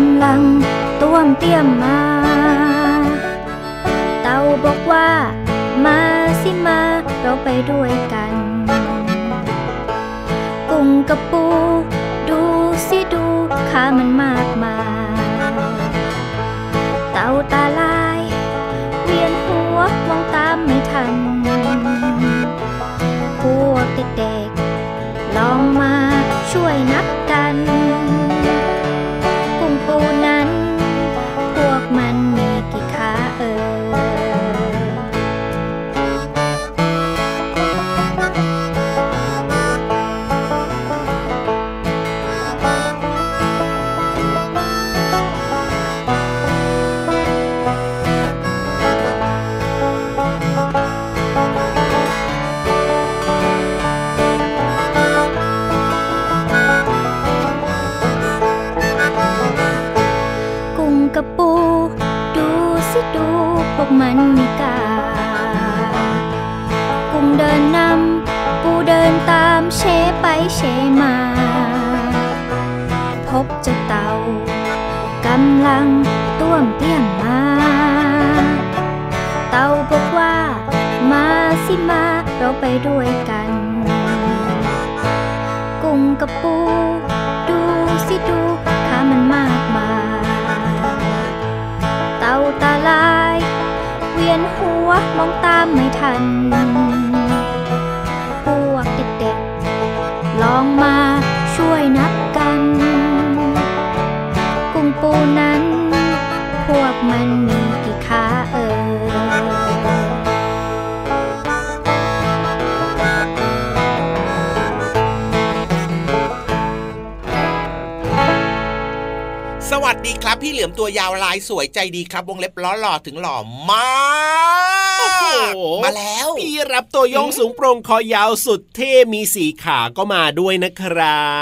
ำลังต้วมเตี้ยมมา เต่าบอกว่า มาสิมาเราไปด้วยกัน กุ้งกับปู ดูสิดูขามันมากมายเต่าตาลาย เวียนหัวมองตามไม่ทัน พวกเด็กๆลองมาช่วยนับกัน ไปด้วยกัน กุ้งกับปู ดูสิดูขามันมากมายเต่าตาลาย เวียนหัวมองตามไม่ทัน ครับ พี่เหลือมตัวยาวลายสวยใจดีครับ วงเล็บล้อหล่อถึงหล่อมาก มาแล้วพี่รับตัวโยงสูงโปร่งคอยาวสุดเท่มีสีขาก็มาด้วยนะครั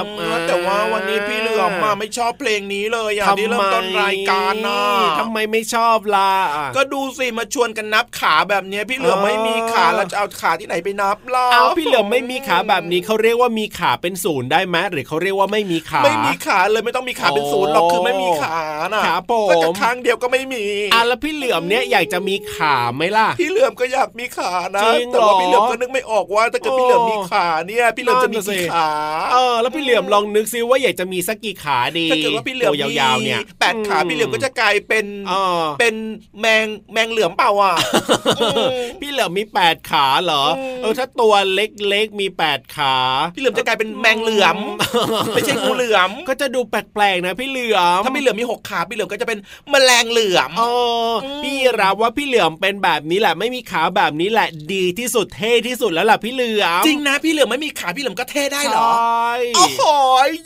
บอืมแต่ว่าวันนี้พี่เหลือมมาไม่ชอบเพลงนี้เลยอะที่เริ่มต้นรายการนะทำไมไม่ชอบล่ะก็ดูสิมาชวนกันนับขาแบบเนี้ยพี่เหลือมเออไม่มีขาเราจะเอาขาที่ไหนไปนับล่ะเอาพี่เหลือมไม่มีขาแบบนี้เขาเรียกว่ามีขาเป็นศูนย์ได้ไหมหรือเขาเรียกว่าไม่มีขาไม่มีขาเลยไม่ต้องมีขาเป็นศูนย์หรอกคือไม่มีขาน่ะครับผมก็จะข้างเดียวก็ไม่มีอะแล้วพี่เหลือมเนี่ยอยากจะมีขาไหมล่ะพี่เหลือมก็อยากมีขานะจริงเหรอแต่ว่าพี่เหลือมก็นึกไม่ออกว่าถ้าเกิดพี่เหลือมมีขาเนี่ยพี่เหลือมจะมีนั่นน่ะสิกี่ขาเออแล้วพี่เหลือมลองนึกซิว่าอยากจะมีสักกี่ขาดีถ้าเกิดว่าพี่เหลือมตัวยาวๆเนี่ยแปดขาพี่เหลือมก็จะกลายเป็นเออเป็นแมงแมงเหลือมเปล่าอะอืมพี่เหลือมมีแปดขาเหรออืมเออถ้าตัวเล็กๆมีแปดขา พี่เหลือมจะกลายเป็นแมงเหลือมไม่ใช่งูเหลือมก็จะดูแปลกๆนะพี่เหลือมถ้าพี่เหลือมมีหกขาพี่เหลือมก็จะเป็นแมลงเหลือมเอออมพี่รับว่าพี่เหลือมเป็นแบบนี้แหละไม่มีขาแบบนี้แหละดีที่สุดเท่ที่สุดแล้วล่ะพี่เหลือมจริงนะพี่เหลือมไม่มีขาพี่เหลือมก็เท่ได้เหรอใช่โอ้โห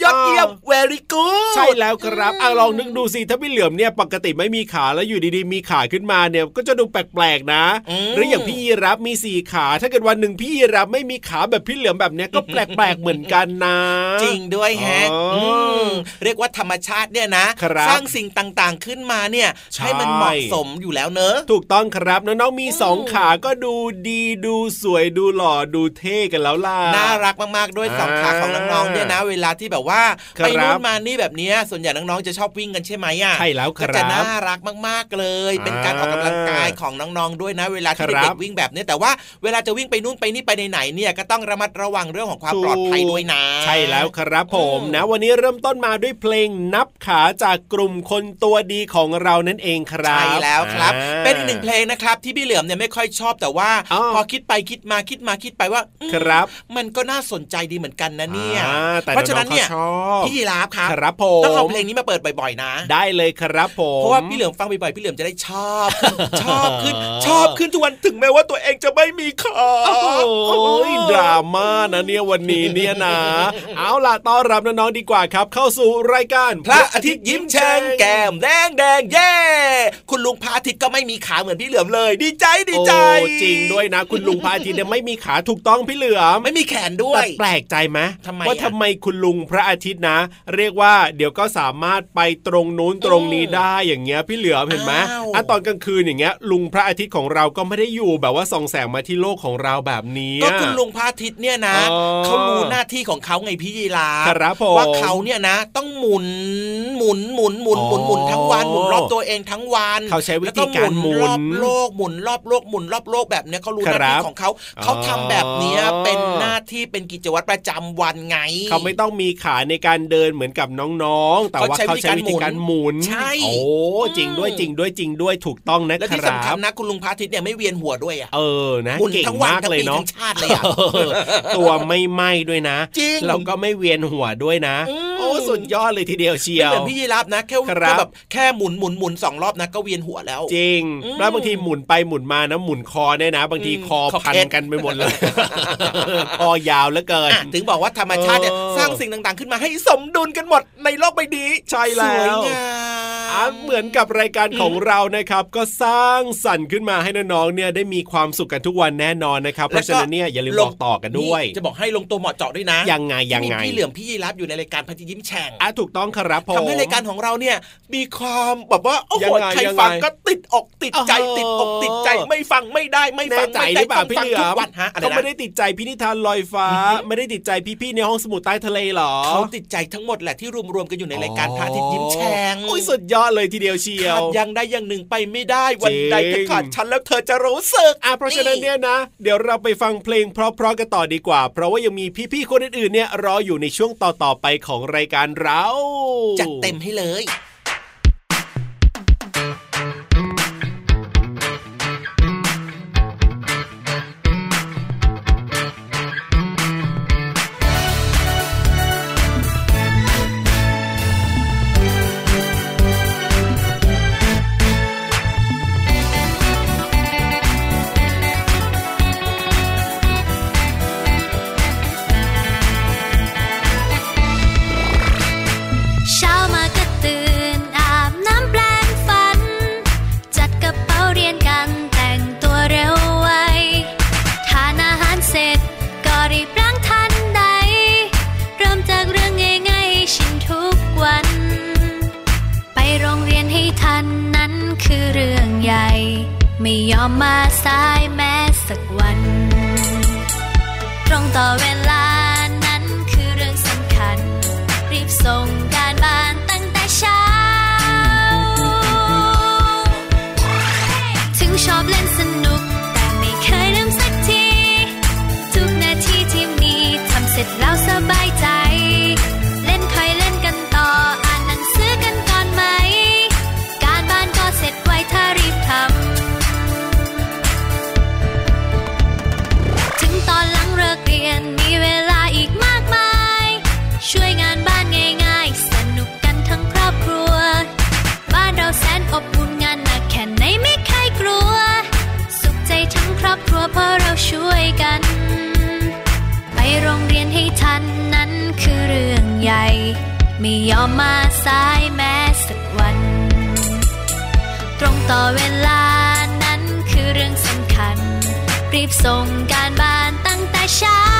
ยอดเยี่ยม very good ใช่แล้วครับอะลองนึกดูสิถ้าพี่เหลือมเนี่ยปกติไม่มีขาแล้วอยู่ดีๆ มีขาขึ้นมาเนี่ยก็จะดูแปลกๆนะอืมหรืออย่างพี่ยีรับมีสี่ขา ถ้าเกิดวันหนึ่งพี่ยีรับไม่มีขาแบบพี่เหลือมแบบเนี้ยก็แปลกๆเหมือนกันนะ จริงด้วยแฮะอ๋ออืมเรียกว่าธรรมชาติเนี่ยนะครับสร้างสิ่งต่างๆขึ้นมาเนี่ยใช่ให้มันเหมาะสมอยู่แล้วเนอะถูกต้องครับน้องๆมีสองขาก็ดูดีดูสวยดูหล่อดูเท่กันแล้วล่ะน่ารักมากๆด้วยสองขาของน้องๆเนี่ยนะ เวลาที่แบบว่าครับไปนู่นมานี่แบบเนี้ยส่วนใหญ่น้องๆจะชอบวิ่งกันใช่ไหมอะใช่แล้วคก็รับจะน่ารักมากๆเลย เป็นการออกกำลังกายของน้องๆด้วยนะ เวลาที่ครับเด็กๆวิ่งแบบเนี้ยแต่ว่าเวลาจะวิ่งไปนู่นไปนี่ไปไหนๆเนี่ยก็ต้องระมัดระวังเรื่องของความปลอดภัยด้วยนะ ใช่แล้วครับผมอืมนะ วันนี้เริ่มต้นมาด้วยเพลงนับขาจากกลุ่มคนตัวดีของเรานั่นเองครับใช่แล้วครับอ่าเป็นอีกหนึ่งเพลงนะครับที่พี่เหลือมเนี่ยไม่ค่อยชอบแต่ว่าอ๋อพอคิดไปคิดมาคิดมาคิดไปว่าอืมครับ มันก็น่าสนใจดีเหมือนกันนะเนี่ยอ่าแต่เพราะฉะนั้นเนี่ยองๆขาชอบพี่ยีราฟครับครับผมต้องเอาเพลงนี้มาเปิดบ่อยๆนะ ได้เลยครับผมเพราะว่าพี่เหลือมฟังบ่อยๆพี่เหลือมจะได้ชอบชอบขึ้นชอบขึ้นทุกวันถึงแม้ว่าตัวเองจะไม่มีขาโอ้ยดราม่านะเนี่ยวันนี้เนี่ยนะ เอาล่ะต้อนรับน้องๆดีกว่าครับ เข้าสู่รายการ พระอาทิตย์ยิ้มแฉ่งแก้มแดงแดงเย่คุณลุงพระอาทิตย์ก็ไม่มีขาเหมือนพี่เหลือมเลยดีใจดีใจโอ้จริงด้วยนะ คุณลุงพระอาทิตย์เนี่ยไม่มีขาถูกต้องพี่เหลือมไม่มีแขนด้วแต่ยแปลกใจไหมทำไมว่าอะทำไมคุณลุงพระอาทิตย์นะ เรียกว่าเดี๋ยวก็สามารถไปตรงนู้นตรงนี้ได้อย่างเงี้ยพี่เหลือมเห็นไหมอ้าวอะตอนกลางคืนอย่างเงี้ย ลุงพระอาทิตย์ของเราก็ไม่ได้อยู่แบบว่าส่องแสงมาที่โลกของเราแบบนี้ก็คุณลุงพระอาทิตย์เนี่ยนะอ๋อเขารู้หน้าที่ของเขาไงพี่ยีราฟครับผมว่าเขาเนี่ยนะ ต้องหมุนหมุนหมุนหมุนหมุนหมุนทั้งวันหมุนรอบตัวเองทั้งวันเขาใช้วิธีการหมุนแล้วก็หมุนรอบโลกหมุนรอบโลกหมุนรอบโลกแบบเนี้ยเขารู้หน้าครัที่บของเขาเขาทำแบบเนี้ยอ๋อเป็นหน้าที่เป็นกิจวัตรประจำวันไง เขาไม่ต้องมีขาในการเดินเหมือนกับน้องๆ แต่ว่าเขาเขาใช้ใช้วิวิธีธีกาการรหหมุมุนนใช่โอ้จริงด้วยจริงด้วยจริงด้วยถูกต้องนะและคที่รัสำคัญบนะคุณลุงพระอาทิตย์เนี่ยไม่เวียนหัวด้วยอะเออนะหมุนเก่งทั้งวันมากทั้งเลยปีเนาะทั้งชาติเลยอะตัวไม่ไหม้ด้วยนะจริงเราก็ไม่เวียนหัวด้วยนะอืมโอ้สุดยอดเลยทีเดียวเชีไม่ยวเหมือนพี่ยีราฟนะแค่ครับแค่แบบแค่หมุนหมุนหมุนสองรอบนะก็เวียนหัวแล้ว จริงอืมแล้วบางทีหมุนไปหมุนมานะหมุนคอเนี่ยนะ บางทีอืมคอคอพันเคล็ดกันไปหมดเลยคอยาวเหลือเกินอะถึงบอกว่าธรรมชาติเนี่ยเออสร้างสิ่งต่างๆ ขึ้นมาให้สมดุลกันหมดในโลกใบนี้ใช่แล้วสวยงาอะม เหมือนกับรายการของเรานะครับ ก็สร้างสรรค์ขึ้นมาให้น้องๆเนี่ยได้มีความสุขกันทุกวันแน่นอนนะครับเพราะฉะนั้นเนี่ยอย่าลืมบอกต่อกันด้วย จะบอกให้ลงตัวเหมาะเจาะด้วยนะยังไงยังไงที่มีพี่เหลือมพี่ยีรับอยู่ในรายการพันธิยิ้มแฉ่งอะถูกต้องครับผมทำให้รายการของเราเนี่ยมีความแบบว่าโอ้โหยังไงใครยังไงฟังก็ติดอกติดใจเออติดอกติดใจไม่ฟังไม่ได้ไม่แน่ฟังใจไม่หได้รือเปล่าต้องพี่ฟังเหลืทุอกมวันฮะอะไรเขานะไม่ได้ติดใจพินิธานลอยฟ้า ไม่ได้ติดใจพี่ๆในห้องสมุดใต้ทะเลหรอเขาติดใจทั้งหมดแหละที่รวมๆกันอยู่ในรายการพระอาทิตย์ยิ้มแฉ่งโอ้ยสุดยอดเลยทีเดียวเชียวขาดอย่างใดอย่างหนึ่งไปไม่ได้วันใดจริถ้างขาดฉันแล้วเธอจะรู้สึกอะเพราะฉะนั้นเนี่ยนะ เดี๋ยวเราไปฟังเพลงเพราะๆกันต่อดีกว่า เพราะว่ายังมีพี่ๆคนอื่นๆเนี่ยรออยู่ในช่วงต่อๆไปของรายการเราจัดเต็มให้เลย ถึ เพราเราช่วยกัน ไปโรงเรียนให้ทันนั้นคือเรื่องใหญ่ ไม่ยอมมาสายแม้สักวัน ตรงต่อเวลานั้นคือเรื่องสำคัญ รีบส่งการบ้านตั้งแต่เช้า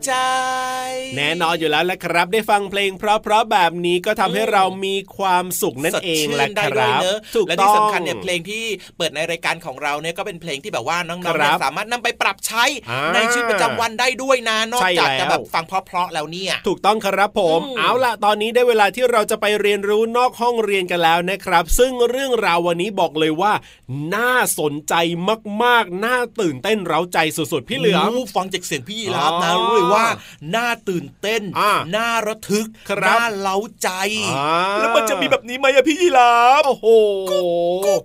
time. น่นอนอยู่แล้วแหละครับ ได้ฟังเพลง เพราะๆแบบนี้ก็ทำให้เรามีความสุขนั่นสดเองชื่แหละได้คด้วยรับเนอะถูกและต้ที่องสำคัญเนี่ยเพลงที่เปิดในรายการของเราเนี่ยก็เป็นเพลงที่แบบว่าน้องๆครัเนี่ยบสามารถนำไปปรับใช้อ่าในชีวิตประจำวันได้ด้วยนะนอกใช่จากแล้วจะแบบฟังเพราะๆแล้วเนี่ย ถูกต้องครับผมอืมเอาล่ะตอนนี้ได้เวลาที่เราจะไปเรียนรู้นอกห้องเรียนกันแล้วนะครับ ซึ่งเรื่องราววันนี้บอกเลยว่า น่าสนใจมากๆ น่าตื่นเต้นเร้าใจสุดๆ พี่เหลือมโฟังจากเสียงพี่ยีราฟนะอ๋อรู้เลยว่าน่าตื่นเต้นอ่าน่าระทึกครับน่าเล้าใจอ่าแล้วมันจะมีแบบนี้ไหมอะพี่ยีราฟโอ้โหกุ๊กกุ๊ก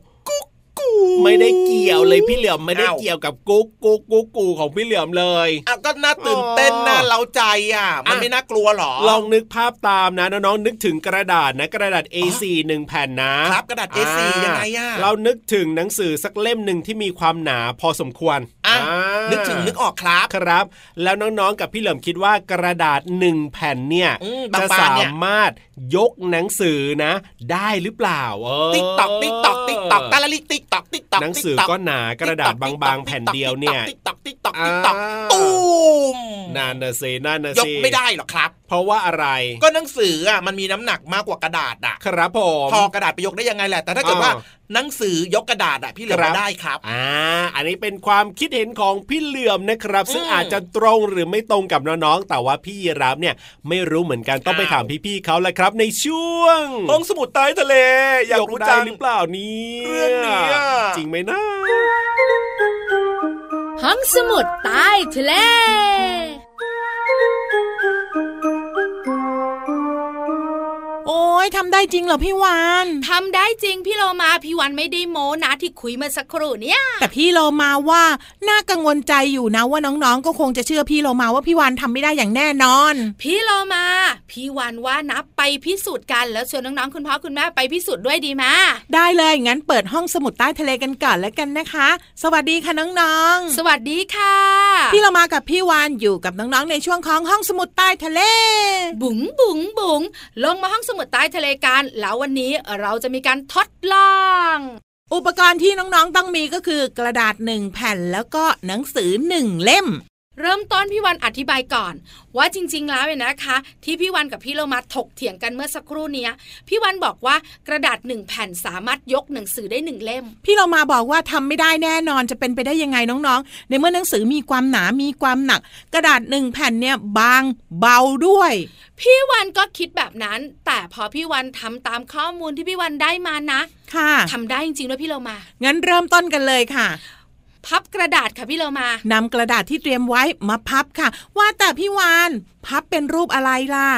ไม่ได้เกี่ยวเลยพี่เหลือมไม่ได้อ้าวเกี่ยวกับกุ๊กกุ๊กกุ๊กกูของพี่เหลือมเลยอะก็น่าตื่นเต้นอ๋อน่าเล้าใจอะ มันอะไม่น่ากลัวหรอ ลองนึกภาพตามนะน้องๆนึกถึงกระดาษนะกระดาษ A4 หนึ่งแผ่นนะครับกระดาษ A4 ยังไงอะเรานึกถึงหนังสือสักเล่มหนึ่งที่มีความหนาพอสมควรอะอ่านึกถึงนึกออกครับครับ แล้วน้องๆกับพี่เหลิมคิดว่ากระดาษหนึ่งแผ่นเนี่ยอืมจะบางๆสาเนี่ยสามารถยกหนังสือนะ ได้หรือเปล่าเออติ๊กตอกติ๊กตอก ตอกตาละลิติ๊กตอกติ๊กตอกหนังสือก็หนากระดาษบางๆแผ่นเดียวเนี่ยติ๊กตอกติ๊ก ตอกติ๊กตอกอ่าตูมนั่นนะสินั่นนะสิยกไม่ได้หรอกครับ เพราะว่าอะไร ก็หนังสืออะมันมีน้ำหนักมากกว่ากระดาษอะ ครับผมพอกระดาษไปยกได้ยังไงแหละแต่ถ้าเกิดว่าอ่าหนังสือยกกระดาษอะพี่เหลือครับมาได้ครับอ่าอันนี้เป็นความคิดเห็นของพี่เหลื่อมนะครับ ซึ่งอืมอาจจะตรงหรือไม่ตรงกับน้องๆแต่ว่าพี่ยีรับเนี่ยไม่รู้เหมือนกันต้องไปอ้าวถามพี่ๆเขาแหละครับ ในช่วงห้องสมุดใต้ทะเลอยากรู้ได้จังหรือเปล่านี่เรื่องนี้อะจริงไหมนะ ห้องสมุดใต้ทะเล โอ้ยทำได้จริงเหรอพี่วานทำได้จริงพี่โลมาพี่วันไม่ได้โม้นะที่คุยเมาสักครู่เนี่ย แต่พี่โลมาว่าน่ากังวลใจอยู่นะว่าน้องๆ ก็คงจะเชื่อพี่โลมาว่าพี่วานทำไม่ได้อย่างแน่นอน พี่โลมา พี่วันว่านับไปพิสูจน์กันแล้วชวนน้องๆคุณพ่อคุณแม่ไปพิสูจน์ด้วยดีไหมได้เลยงั้นเปิดห้องสมุดใต้ทะเลกันก่อนแล้วกันนะคะ สวัสดีค่ะน้องสวัสดีค่ะๆพี่โลมากับพี่วานอยู่กับน้องๆในช่วงของห้องสมุดใต้ทะเล บุ๋งบุ๋งบุ๋งลงมาห้องสมุดใต้ทะเลกัน แล้ววันนี้เราจะมีการทดลองอุปกรณ์ที่น้องๆ ต้องมีก็คือกระดาษหนึ่งแผ่นแล้วก็หนังสือหนึ่งเล่ม เริ่มต้นพี่วันอธิบายก่อน ว่าจริง ๆ แล้วเนี่ยนะคะ ที่พี่วันกับพี่โลมาถกเถียงกันเมื่อสักครู่เนี้ยพี่วันบอกว่ากระดาษหนึ่งแผ่นสามารถยกหนังสือได้หนึ่งเล่ม พี่เรามาบอกว่าทำไม่ได้แน่นอนจะเป็นไปได้ยังไงน้องๆ ในเมื่อหนังสือมีความหนา มีความหนัก กระดาษหนึ่งแผ่นเนี่ยบางเบาด้วย พี่วันก็คิดแบบนั้น แต่พอพี่วันทำตามข้อมูลที่พี่วันได้มานะ ค่ะทำได้จริงๆด้วยพี่โลมา งั้นเริ่มต้นกันเลยค่ะ พับกระดาษค่ะพี่โลมานำกระดาษที่เตรียมไว้มาพับค่ะ ว่าแต่พี่วานพับเป็นรูปอะไรล่ะ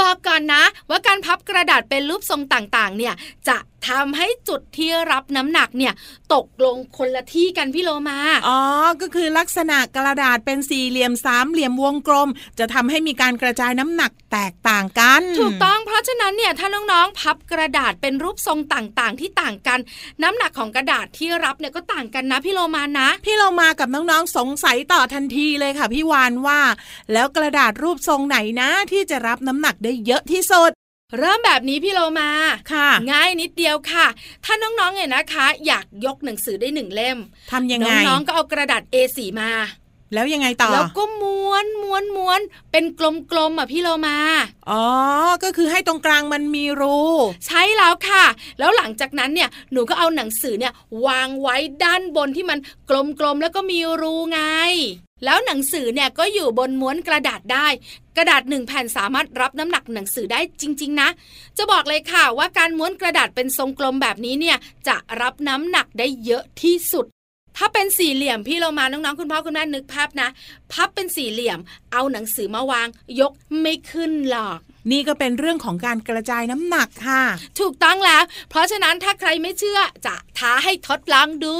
บอกก่อนนะ ว่าการพับกระดาษเป็นรูปทรงต่างๆ เนี่ยจะ ทำให้จุดที่รับน้ำหนักเนี่ยตกลงคนละที่กันพี่โลมา อ๋อ ก็คือลักษณะกระดาษเป็นสี่เหลี่ยมสามเหลี่ยมวงกลม จะทำให้มีการกระจายน้ำหนักแตกต่างกัน ถูกต้องเพราะฉะนั้นเนี่ยถ้าน้องๆพับกระดาษเป็นรูปทรงต่างๆ ที่ต่างกัน น้ำหนักของกระดาษที่รับเนี่ยก็ต่างกันนะพี่โลมานะ พี่เรามากับน้องๆสงสัยต่อทันทีเลยค่ะพี่วานว่า แล้วกระดาษรูปทรงไหนนะที่จะรับน้ำหนักได้เยอะที่สุด เริ่มแบบนี้พี่โลมาค่ะ ง่ายนิดเดียวค่ะ ถ้าน้องๆเนี่ยนะคะ อยากยกหนังสือได้หนึ่งเล่มทำยังไงน้องๆก็เอากระดาษ A4 มาแล้วยังไงต่อ แล้วก็ม้วนม้วนม้วนเป็นกลมๆอะพี่โลมา อ๋อ ก็คือให้ตรงกลางมันมีรูใช่แล้วค่ะ แล้วหลังจากนั้นเนี่ยหนูก็เอาหนังสือเนี่ยวางไว้ด้านบนที่มันกลมๆแล้วก็มีรูไง แล้วหนังสือเนี่ยก็อยู่บนม้วนกระดาษได้ กระดาษหนึ่งแผ่นสามารถรับน้ำหนักหนังสือได้จริง ๆ นะ จะบอกเลยค่ะว่าการม้วนกระดาษเป็นทรงกลมแบบนี้เนี่ยจะรับน้ำหนักได้เยอะที่สุด ถ้าเป็นสี่เหลี่ยมพี่เรามาน้องๆคุณพ่อคุณแม่นึกภาพนะ พับเป็นสี่เหลี่ยม เอาหนังสือมาวาง ยกไม่ขึ้นหรอก นี่ก็เป็นเรื่องของการกระจายน้ำหนักค่ะ ถูกต้องแล้ว เพราะฉะนั้นถ้าใครไม่เชื่อจะท้าให้ทดลองดู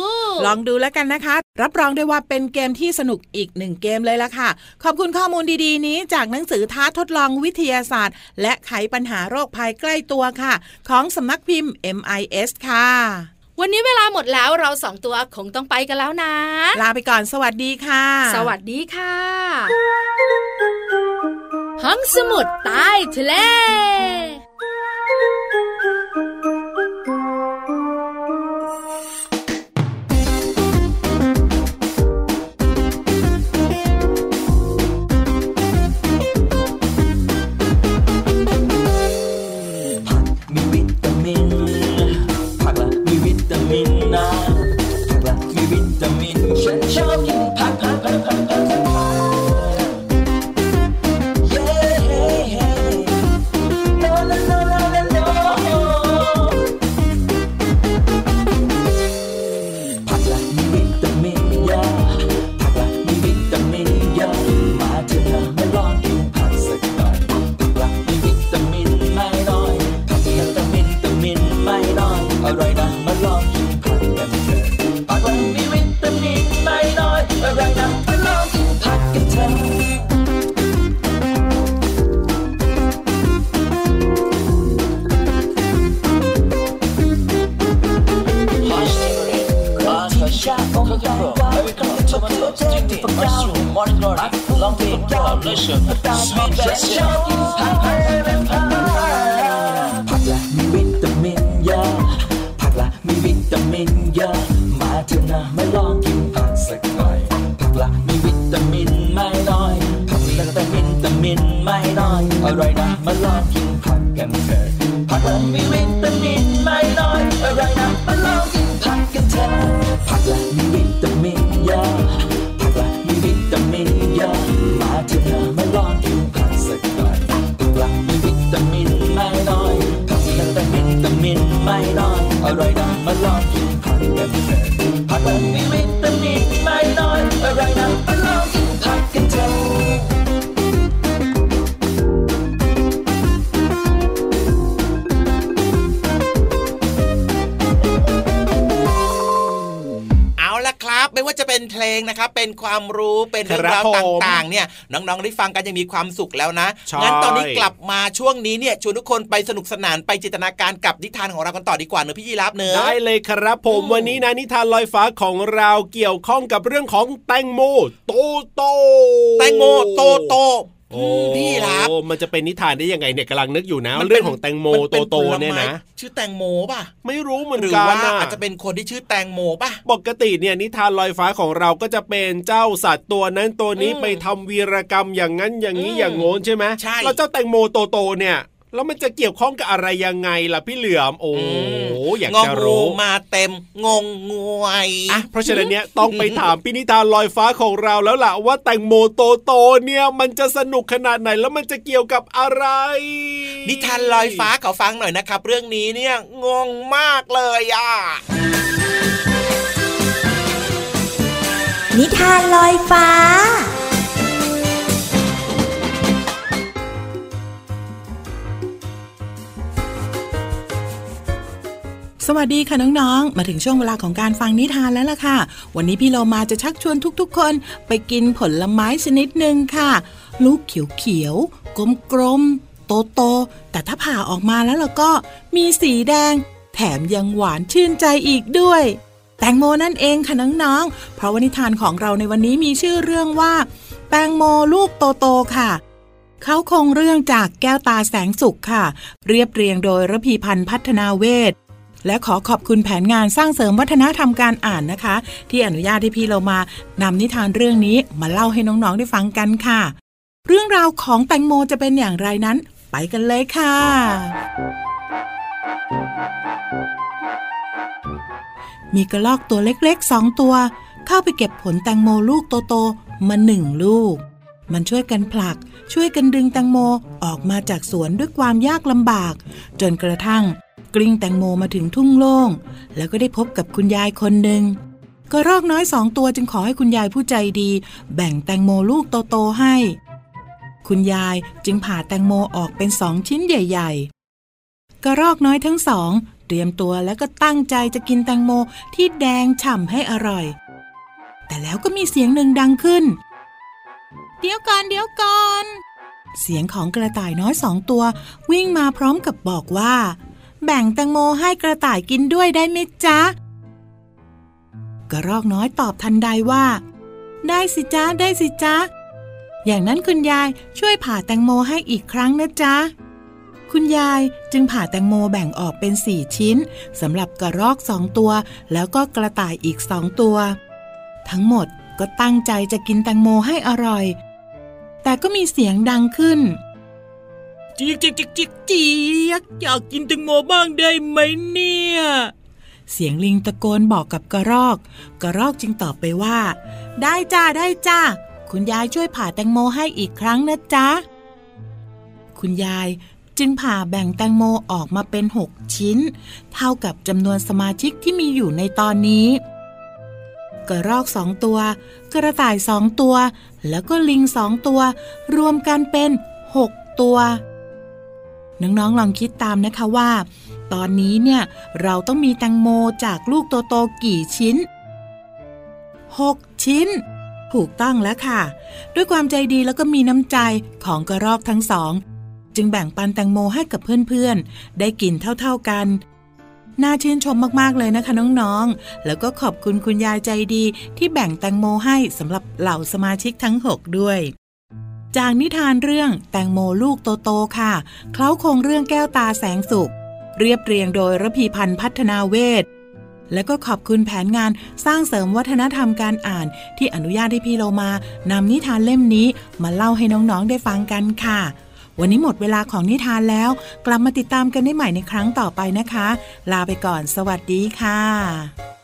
ลองดูแล้วกันนะคะ รับรองได้ว่าเป็นเกมที่สนุกอีกหนึ่งเกมเลยละค่ะ ขอบคุณข้อมูลดีๆ นี้จากหนังสือท้าทดลองวิทยาศาสตร์ และไขปัญหาโรคภัยใกล้ตัวค่ะ ของสำนักพิมพ์ MIS ค่ะวันนี้เวลาหมดแล้วเราสองตัวคงต้องไปกันแล้วนะ ลาไปก่อนสวัสดีค่ะ สวัสดีค่ะ ห้องสมุดใต้ทะเล ไม่น้อยอร่อยนะมาลองกินผักกันเถอะผักละมีวิตามินไม่น้อยอร่อยนะมาลองกินผักกันเถอะผักละมีวิตามินเยอะผักละมีวิตามินเยอะมาเถอะนะมาลองกินผักสักหน่อยผักละมีวิตามินไม่น้อยผักละแต่วิตามินไม่น้อยอร่อยนะมาลองกินผักกันเถอะผักละมีวิตามินไม่น้อยอร่อยนะมาลองกิน ว่าจะเป็นเพลงนะครับเป็นความรู้เป็นเรื่องครับราวผมต่างๆเนี่ยน้องๆได้ฟังกันยังมีความสุขแล้วนะใช่งั้นตอนนี้กลับมาช่วงนี้เนี่ยชวนทุกคนไปสนุกสนานไปจินตนาการกับนิทานของเรากันต่อดีกว่าเนอะพี่ยีรับเนอะได้เลยครับผมอืมวันนี้นะนิทานลอยฟ้าของเราเกี่ยวข้องกับเรื่องของแตงโมโตโตแตงโมโตโต โอ้อืมพี่รับมันจะเป็นนิทานได้ยังไงเนี่ยกำลังนึกอยู่นะมันป็นเรื่องของแตงโมนโตป็โตผลเนี่ยไม้นะชื่อแตงโมป่ะไม่รู้เหมือนหรือกันว่านะอาจจะเป็นคนที่ชื่อแตงโมป่ะปกติเนี่ยนิทานลอยฟ้าของเราก็จะเป็นเจ้าสัตว์ตัวนั้นตัวนี้อืมไปทำวีรกรรมอย่างนั้นอย่างนี้อืมอย่างโน้นใช่ไหมใช่แล้วเจ้าแตงโมโตโตเนี่ย แล้วมันจะเกี่ยวข้องกับอะไรยังไงล่ะพี่เหลือมโอ้มอยากงอจะงูรู้มาเต็มงงงวยอะเพราะฉะนั้นเนี่ยต้องไปถามพี่นิทานลอยฟ้าของเราแล้วล่ะว่าแตงโมโตโตเนี่ยมันจะสนุกขนาดไหนแล้วมันจะเกี่ยวกับอะไร นิทานลอยฟ้าเขาฟังหน่อยนะครับ เรื่องนี้เนี่ยงงมากเลยอะนิทานลอยฟ้า สวัสดีค่ะน้องๆ มาถึงช่วงเวลาของการฟังนิทานแล้วล่ะค่ะ วันนี้พี่เรามาจะชักชวนทุกๆ คนไปกินผลไม้ชนิดหนึ่งค่ะ ลูกเขียวๆ กลมๆ โตๆ แต่ถ้าผ่าออกมาแล้วล่ะก็มีสีแดง แถมยังหวานชื่นใจอีกด้วย แตงโมนั่นเองค่ะน้องๆ เพราะวนิทานของเราในวันนี้มีชื่อเรื่องว่า แตงโมลูกโตๆ ค่ะเขาคงเรื่องจากแก้วตาแสงสุขค่ะ เรียบเรียงโดยระพีพันธ์พัฒนาเวท และขอขอบคุณแผนงานสร้างเสริมวัฒนธรรมการอ่านนะคะ ที่อนุญาตให้พี่เรามานำนิทานเรื่องนี้มาเล่าให้น้องๆได้ฟังกันค่ะ เรื่องราวของแตงโมจะเป็นอย่างไรนั้น ไปกันเลยค่ะ มีกระรอกตัวเล็กๆสองตัว เข้าไปเก็บผลแตงโมลูกโตๆมาหนึ่งลูกมันช่วยกันผลัก ช่วยกันดึงแตงโมออกมาจากสวนด้วยความยากลำบาก จนกระทั่ง กลิ้งแตงโมมาถึงทุ่งโล่ง แล้วก็ได้พบกับคุณยายคนหนึ่งกระรอกน้อยสองตัวจึงขอให้คุณยายผู้ใจดี แบ่งแตงโมลูกโตๆให้ คุณยายจึงผ่าแตงโมออกเป็นสองชิ้นใหญ่ๆ กระรอกน้อยทั้งสอง เตรียมตัวแล้วก็ตั้งใจจะกินแตงโมที่แดงฉ่ำให้อร่อย แต่แล้วก็มีเสียงหนึ่งดังขึ้น เดี๋ยวก่อนเดี๋ยวก่อนเสียงของกระต่ายน้อยสองตัววิ่งมาพร้อมกับบอกว่า แบ่งแตงโมให้กระต่ายกินด้วยได้ไหมจ๊ะ กระรอกน้อยตอบทันใดว่า ได้สิจ๊ะได้สิจ๊ะ อย่างนั้นคุณยายช่วยผ่าแตงโมให้อีกครั้งนะจ๊ะ คุณยายจึงผ่าแตงโมแบ่งออกเป็นสี่ชิ้นสำหรับกระรอกสองตัว แล้วก็กระต่ายอีกสองตัว ทั้งหมดก็ตั้งใจจะกินแตงโมให้อร่อย แต่ก็มีเสียงดังขึ้น จิกจิกจิกจิกจีกอยากกินแตงโมบ้างได้ไหมเนี่ย เสียงลิงตะโกนบอกกับกระรอก กระรอกจึงตอบไปว่า ได้จ้าได้จ้าคุณยายช่วยผ่าแตงโมให้อีกครั้งนะจ๊ะ คุณยายจึงผ่าแบ่งแตงโมออกมาเป็นหกชิ้น เท่ากับจำนวนสมาชิกที่มีอยู่ในตอนนี้ กระรอกสองตัว กระต่ายสองตัว แล้วก็ลิงสองตัว รวมกันเป็นหกตัว น้องๆลองคิดตามนะคะว่า ตอนนี้เนี่ยเราต้องมีแตงโมจากลูกโตๆกี่ชิ้น 6 ชิ้น ถูกต้องแล้วค่ะ ด้วยความใจดีแล้วก็มีน้ำใจของกระรอกทั้งสอง จึงแบ่งปันแตงโมให้กับเพื่อนๆ ได้กินเท่าๆกันน่าชื่นชมมากๆเลยนะคะน้องๆ แล้วก็ขอบคุณคุณยายใจดีที่แบ่งแตงโมให้สำหรับเหล่าสมาชิกทั้ง 6 ด้วย จากนิทานเรื่องแตงโมลูกโตๆค่ะ เคล้าคงเรื่องแก้วตาแสงสุข เรียบเรียงโดยระพีพันธ์พัฒนาเวทและก็ขอบคุณแผนงานสร้างเสริมวัฒนธรรมการอ่าน ที่อนุญาตให้พี่เรามานำนิทานเล่มนี้มาเล่าให้น้องๆได้ฟังกันค่ะ วันนี้หมดเวลาของนิทานแล้ว กลับมาติดตามกันได้ใหม่ในครั้งต่อไปนะคะ ลาไปก่อน สวัสดีค่ะ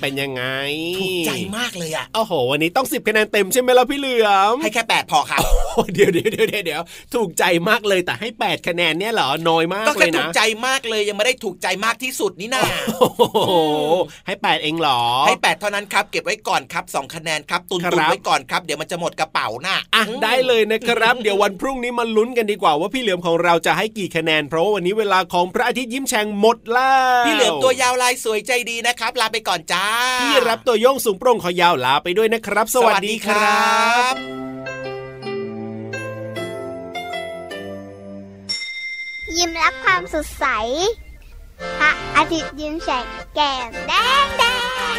เป็นยังไง ถูกใจมากเลยอะโอ้โห วันนี้ต้องสิบคะแนนเต็มใช่ไหมล่ะพี่เหลือม ให้แค่แปดพอครับโอ้เดี๋ยวเดี๋ยวเดี๋ยวเดี๋ยวถูกใจมากเลยแต่ให้แปดคะแนนเนี่ยเหรอ น้อยมากก็เลแค่ยถูนะกใจมากเลยยังไม่ได้ถูกใจมากที่สุดนี่นาโอ้โห ให้แปดเองเหรอ ให้แปดเท่านั้นครับ เก็บไว้ก่อนครับสองคะแนนครับ ตุนครัตุนบไว้ก่อนครับ เดี๋ยวมันจะหมดกระเป๋าน่ะอะได้เลยนะครับ เดี๋ยววันพรุ่งนี้มาลุ้นกันดีกว่าว่าพี่เหลือมของเราจะให้กี่คะแนน เพราะว่าวันนี้เวลาของพระอาทิตย์ยิ้มแฉ่งหมดแล้ว พี่เหลือมตัวยาวลายสวยใจดีนะครับ ลาไปก่อนจ้าพี่รับตัวโยงสูงโปร่งคอยาวลาไปด้วยนะครับ สวัสดีครับบยิ้มรับความสดใสพระอาทิตย์ยิ้มแฉกแก้มแดงแดง